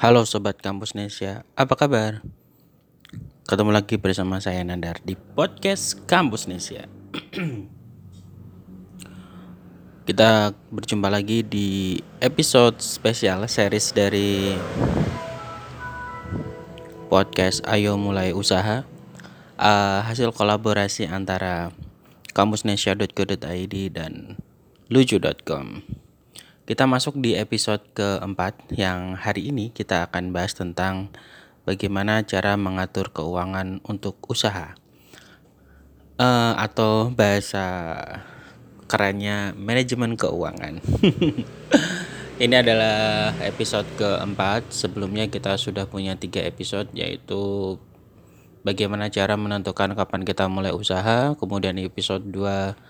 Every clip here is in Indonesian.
Halo Sobat Kampus Nesia, apa kabar? Ketemu lagi bersama saya Nandar di podcast Kampus Nesia Kita berjumpa lagi di episode spesial series dari podcast Ayo Mulai Usaha. Uh, Hasil kolaborasi antara kampusnesia.co.id dan lucu.com kita masuk di episode keempat yang hari ini kita akan bahas tentang bagaimana cara mengatur keuangan untuk usaha uh, atau bahasa kerennya manajemen keuangan. ini adalah episode keempat. Sebelumnya kita sudah punya tiga episode yaitu bagaimana cara menentukan kapan kita mulai usaha. Kemudian episode 2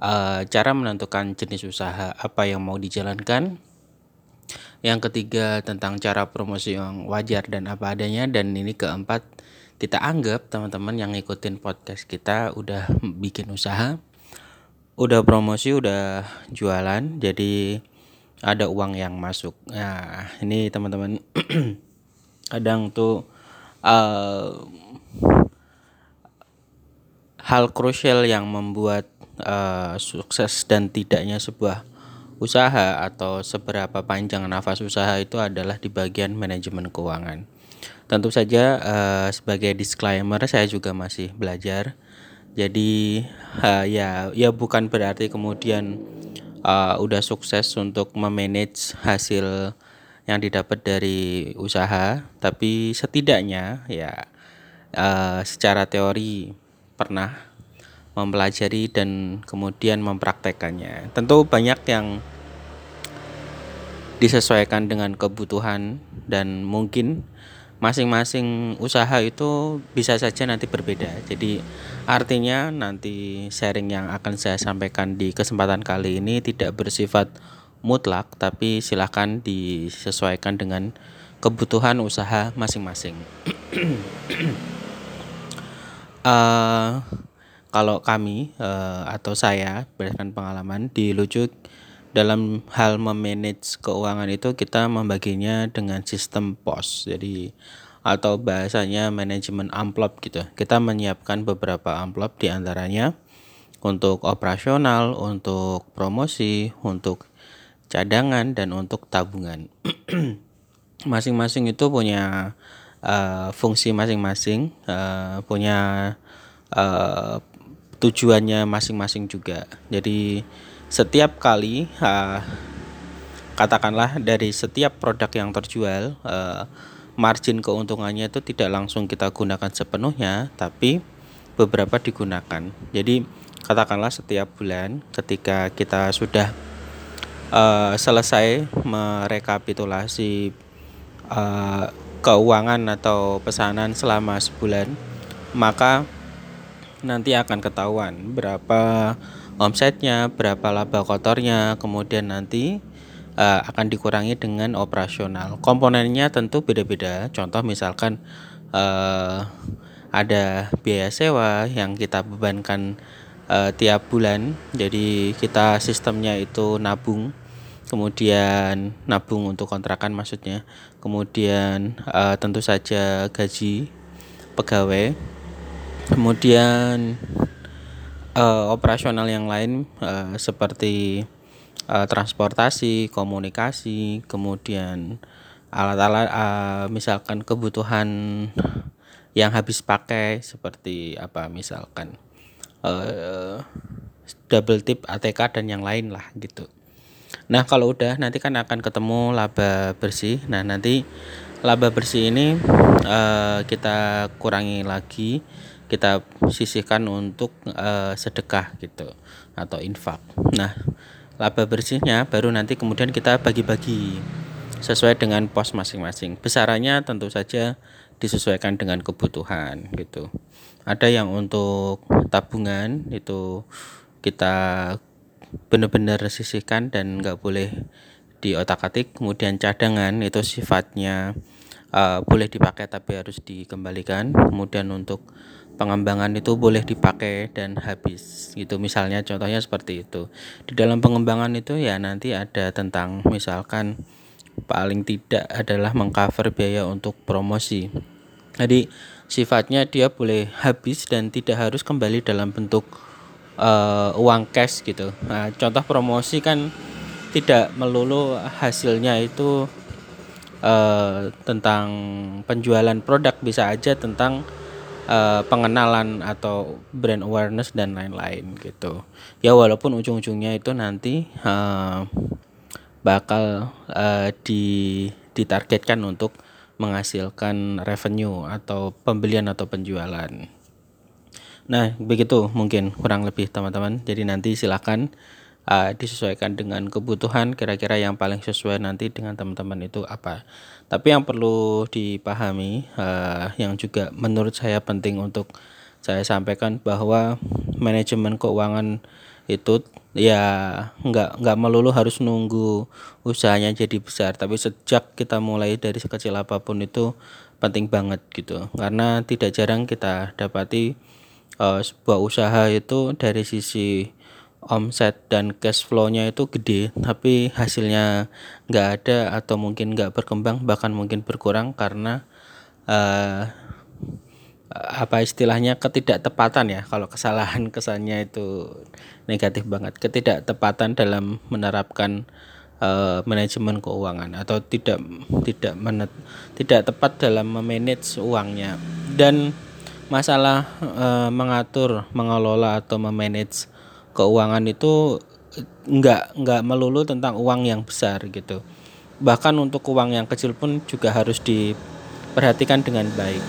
uh, cara menentukan jenis usaha apa yang mau dijalankan. Yang ketiga tentang cara promosi yang wajar dan apa adanya dan ini keempat kita anggap teman-teman yang ngikutin podcast kita udah bikin usaha, udah promosi, udah jualan, jadi ada uang yang masuk. Nah, ini teman-teman kadang tuh uh, hal krusial yang membuat uh, sukses dan tidaknya sebuah usaha atau seberapa panjang nafas usaha itu adalah di bagian manajemen keuangan. Tentu saja uh, sebagai disclaimer saya juga masih belajar. Jadi uh, ya ya bukan berarti kemudian uh, udah sukses untuk memanage hasil yang didapat dari usaha, tapi setidaknya ya uh, secara teori pernah mempelajari dan kemudian mempraktekannya. Tentu banyak yang disesuaikan dengan kebutuhan dan mungkin masing-masing usaha itu bisa saja nanti berbeda. Jadi artinya nanti sharing yang akan saya sampaikan di kesempatan kali ini tidak bersifat mutlak tapi silahkan disesuaikan dengan kebutuhan usaha masing-masing. uh, kalau kami uh, atau saya berdasarkan pengalaman di Lucu dalam hal memanage keuangan itu kita membaginya dengan sistem pos. Jadi atau bahasanya manajemen amplop gitu. Kita menyiapkan beberapa amplop di antaranya untuk operasional, untuk promosi, untuk cadangan dan untuk tabungan. Masing-masing itu punya uh, fungsi masing-masing, uh, punya uh, tujuannya masing-masing juga. Jadi setiap kali uh, katakanlah dari setiap produk yang terjual uh, margin keuntungannya itu tidak langsung kita gunakan sepenuhnya, tapi beberapa digunakan. Jadi katakanlah setiap bulan ketika kita sudah uh, selesai merekapitulasi uh, keuangan atau pesanan selama sebulan, maka nanti akan ketahuan berapa omsetnya, berapa laba kotornya, kemudian nanti uh, akan dikurangi dengan operasional. Komponennya tentu beda-beda. Contoh misalkan uh, ada biaya sewa yang kita bebankan uh, tiap bulan. Jadi kita sistemnya itu nabung, kemudian nabung untuk kontrakan maksudnya. Kemudian uh, tentu saja gaji pegawai kemudian uh, operasional yang lain uh, seperti uh, transportasi, komunikasi, kemudian alat-alat uh, misalkan kebutuhan yang habis pakai seperti apa misalkan uh, double tip ATK dan yang lain lah gitu. Nah kalau udah nanti kan akan ketemu laba bersih. Nah nanti laba bersih ini uh, kita kurangi lagi kita sisihkan untuk uh, sedekah gitu atau infak. Nah, laba bersihnya baru nanti kemudian kita bagi-bagi sesuai dengan pos masing-masing. Besarannya tentu saja disesuaikan dengan kebutuhan gitu. Ada yang untuk tabungan itu kita benar-benar sisihkan dan nggak boleh di otak-atik. Kemudian cadangan itu sifatnya uh, boleh dipakai tapi harus dikembalikan. Kemudian untuk pengembangan itu boleh dipakai dan habis gitu misalnya contohnya seperti itu di dalam pengembangan itu ya nanti ada tentang misalkan paling tidak adalah mengcover biaya untuk promosi. Jadi sifatnya dia boleh habis dan tidak harus kembali dalam bentuk uh, uang cash gitu. Nah, contoh promosi kan tidak melulu hasilnya itu uh, tentang penjualan produk bisa aja tentang uh, pengenalan atau brand awareness dan lain-lain gitu. Ya walaupun ujung-ujungnya itu nanti uh, bakal uh, di ditargetkan untuk menghasilkan revenue atau pembelian atau penjualan. Nah, begitu mungkin kurang lebih teman-teman. Jadi nanti silakan uh, disesuaikan dengan kebutuhan kira-kira yang paling sesuai nanti dengan teman-teman itu apa. Tapi yang perlu dipahami uh, yang juga menurut saya penting untuk saya sampaikan bahwa manajemen keuangan itu ya nggak nggak melulu harus nunggu usahanya jadi besar tapi sejak kita mulai dari sekecil apa pun itu penting banget gitu karena tidak jarang kita dapati uh, sebuah usaha itu dari sisi omset dan cash flow-nya itu gede tapi hasilnya nggak ada atau mungkin nggak berkembang bahkan mungkin berkurang karena uh, apa istilahnya ketidaktepatan ya. Kalau kesalahan kesannya itu negatif banget. Ketidaktepatan dalam menerapkan uh, manajemen keuangan atau tidak tidak menet, tidak tepat dalam memanage uangnya. Dan masalah uh, mengatur mengelola atau memanage keuangan itu enggak enggak melulu tentang uang yang besar gitu. Bahkan untuk uang yang kecil pun juga harus diperhatikan dengan baik.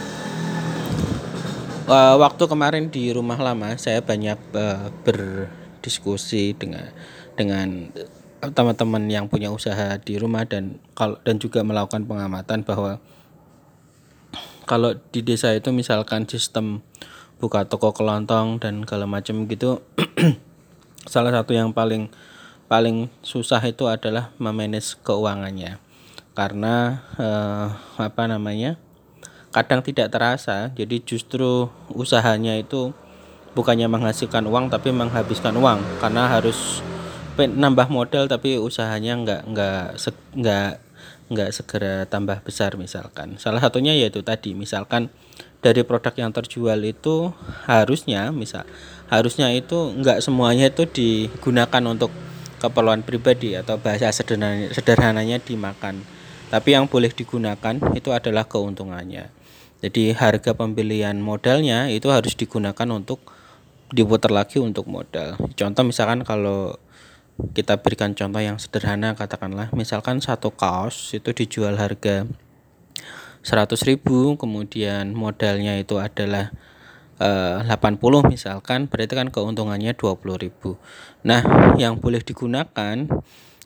Uh, waktu kemarin di rumah lama saya banyak uh, berdiskusi dengan dengan teman-teman yang punya usaha di rumah dan kalau dan juga melakukan pengamatan bahwa kalau di desa itu misalkan sistem buka toko kelontong dan segala macam gitu salah satu yang paling paling susah itu adalah memanage keuangannya. Karena eh, apa namanya kadang tidak terasa. Jadi justru usahanya itu bukannya menghasilkan uang tapi menghabiskan uang. Karena harus nambah modal tapi usahanya nggak nggak nggak nggak segera tambah besar misalkan. Salah satunya yaitu tadi misalkan dari produk yang terjual itu harusnya misal harusnya itu enggak semuanya itu digunakan untuk keperluan pribadi atau bahasa sederhananya, sederhananya dimakan. Tapi yang boleh digunakan itu adalah keuntungannya. Jadi harga pembelian modalnya itu harus digunakan untuk diputar lagi untuk modal. Contoh misalkan kalau kita berikan contoh yang sederhana katakanlah misalkan satu kaos itu dijual harga 100.000 kemudian modalnya itu adalah eh, 80 misalkan berarti kan keuntungannya 20.000 nah yang boleh digunakan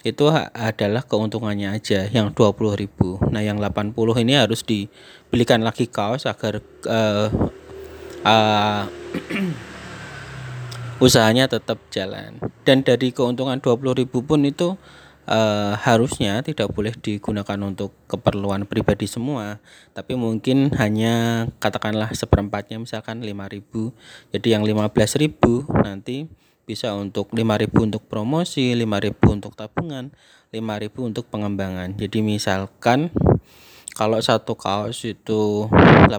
itu adalah keuntungannya aja yang 20.000 nah yang 80 ini harus dibelikan lagi kaos agar uh, uh, usahanya tetap jalan. Dan dari keuntungan 20.000 pun itu uh, harusnya tidak boleh digunakan untuk keperluan pribadi semua tapi mungkin hanya katakanlah seperempatnya misalkan 5000 jadi yang 15000 nanti bisa untuk 5000 untuk promosi 5000 untuk tabungan 5000 untuk pengembangan. Jadi misalkan kalau satu kaos itu 80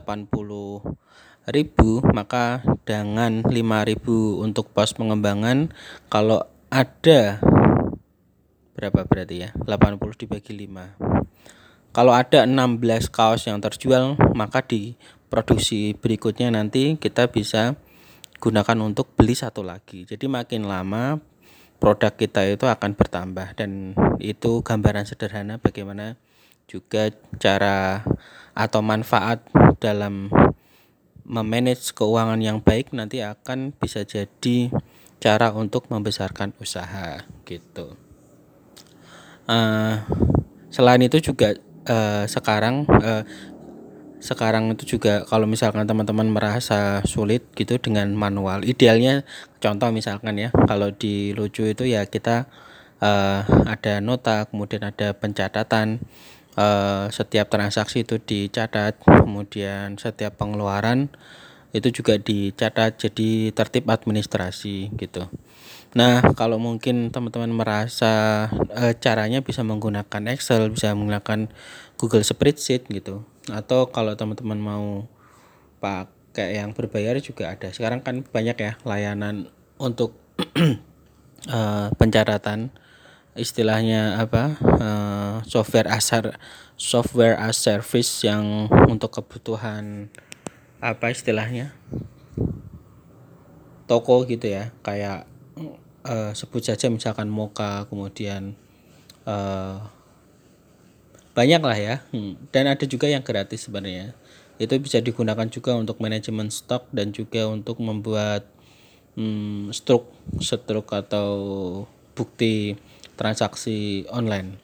ribu maka dengan 5000 untuk pos pengembangan kalau ada berapa berarti ya? 80 dibagi 5 kalau ada 16 kaos yang terjual maka di produksi berikutnya nanti kita bisa gunakan untuk beli satu lagi. Jadi makin lama produk kita itu akan bertambah dan itu gambaran sederhana bagaimana juga cara atau manfaat dalam memanage keuangan yang baik nanti akan bisa jadi cara untuk membesarkan usaha gitu. Uh, selain itu juga uh, sekarang uh, sekarang itu juga kalau misalkan teman-teman merasa sulit gitu dengan manual idealnya contoh misalkan ya kalau di lucu itu ya kita uh, ada nota kemudian ada pencatatan uh, setiap transaksi itu dicatat kemudian setiap pengeluaran itu juga dicatat jadi tertib administrasi gitu Nah, kalau mungkin teman-teman merasa e, caranya bisa menggunakan Excel, bisa menggunakan Google Spreadsheet gitu. Atau kalau teman-teman mau pakai yang berbayar juga ada. Sekarang kan banyak ya layanan untuk e, pencatatan istilahnya apa? E, software as software as service yang untuk kebutuhan apa istilahnya? toko gitu ya, kayak uh, sebut saja misalkan Moka kemudian uh, banyak lah ya. Hmm. dan ada juga yang gratis sebenarnya. Itu bisa digunakan juga untuk manajemen stok dan juga untuk membuat hmm, struk struk atau bukti transaksi online.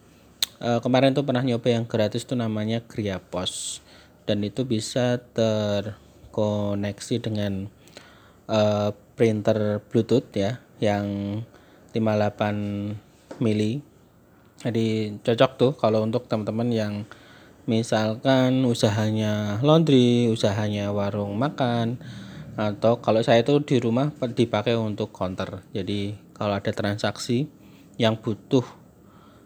Uh, kemarin tuh pernah nyoba yang gratis tuh namanya Kriapos dan itu bisa terkoneksi dengan uh, printer Bluetooth ya yang 58 mili. Jadi cocok tuh kalau untuk teman-teman yang misalkan usahanya laundry usahanya warung makan atau kalau saya itu di rumah dipakai untuk counter. Jadi kalau ada transaksi yang butuh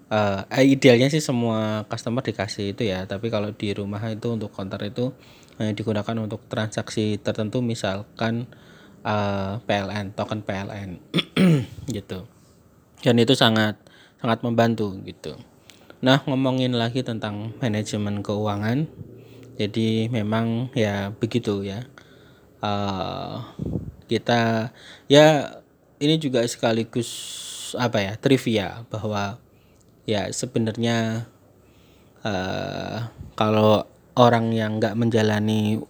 uh, idealnya sih semua customer dikasih itu ya. Tapi kalau di rumah itu untuk counter itu uh, digunakan untuk transaksi tertentu misalkan eh, PLN token PLN gitu. Dan itu sangat sangat membantu gitu. Nah ngomongin lagi tentang manajemen keuangan jadi memang ya begitu ya. Uh, kita ya ini juga sekaligus apa ya trivia bahwa ya sebenarnya uh, kalau orang yang nggak menjalani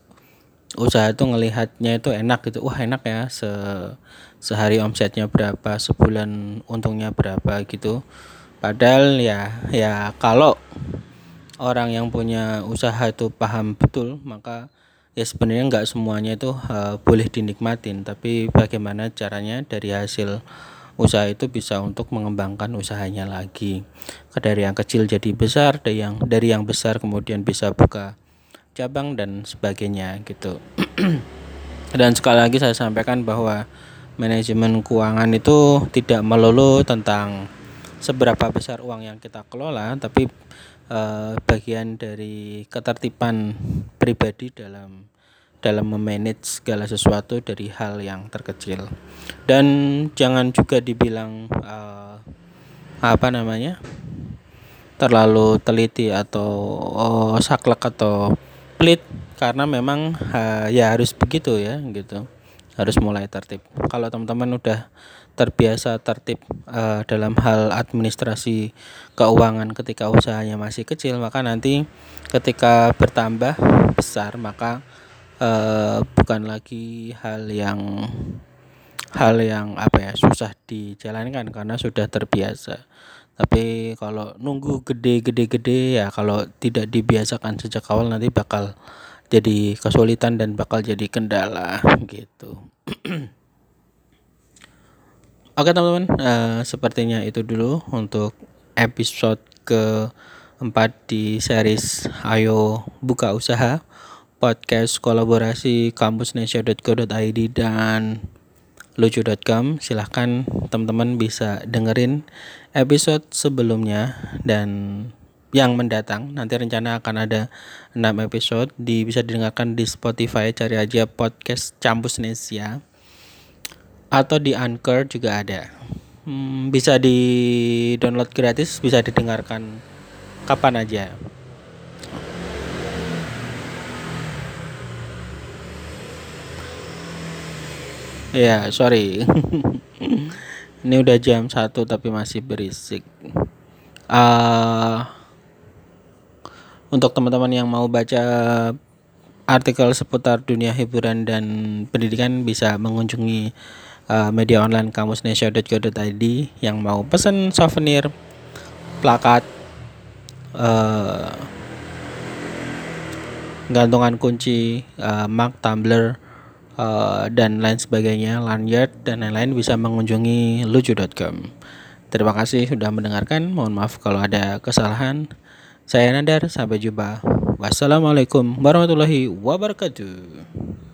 usaha itu ngelihatnya itu enak gitu. Wah enak ya se sehari omsetnya berapa sebulan untungnya berapa gitu. Padahal ya ya kalau orang yang punya usaha itu paham betul maka ya sebenarnya nggak semuanya itu uh, boleh dinikmatin. Tapi bagaimana caranya dari hasil usaha itu bisa untuk mengembangkan usahanya lagi. Dari yang kecil jadi besar dari yang dari yang besar kemudian bisa buka cabang dan sebagainya gitu. dan sekali lagi saya sampaikan bahwa manajemen keuangan itu tidak melulu tentang seberapa besar uang yang kita kelola, tapi eh, bagian dari ketertiban pribadi dalam dalam memanage segala sesuatu dari hal yang terkecil. Dan jangan juga dibilang eh, apa namanya? terlalu teliti atau oh, saklek atau split karena memang uh, ya harus begitu ya gitu. Harus mulai tertib. Kalau teman-teman udah terbiasa tertib uh, dalam hal administrasi keuangan ketika usahanya masih kecil maka nanti ketika bertambah besar maka uh, bukan lagi hal yang hal yang apa ya susah dijalankan karena sudah terbiasa tapi kalau nunggu gede-gede-gede ya kalau tidak dibiasakan sejak awal nanti bakal jadi kesulitan dan bakal jadi kendala gitu. Oke teman-teman uh, sepertinya itu dulu untuk episode ke empat di series ayo buka usaha podcast kolaborasi kampusnesia.co.id dan lucu.com silahkan teman-teman bisa dengerin episode sebelumnya dan yang mendatang. Nanti rencana akan ada 6 episode. Di bisa didengarkan di Spotify. Cari aja podcast Campus Nesia. Atau di Anchor juga ada. Hmm, bisa di download gratis. Bisa didengarkan kapan aja Ya, sorry. Ini udah jam satu tapi masih berisik. Uh, untuk teman-teman yang mau baca artikel seputar dunia hiburan dan pendidikan bisa mengunjungi uh, media online kamusnesia.co.id yang mau pesan souvenir, plakat, uh, gantungan kunci, uh, mug, tumbler, uh, dan lain sebagainya, lanyard dan lain-lain bisa mengunjungi lucu.com. Terima kasih sudah mendengarkan. Mohon maaf kalau ada kesalahan. Saya Nandar, sampai jumpa. Wassalamualaikum warahmatullahi wabarakatuh.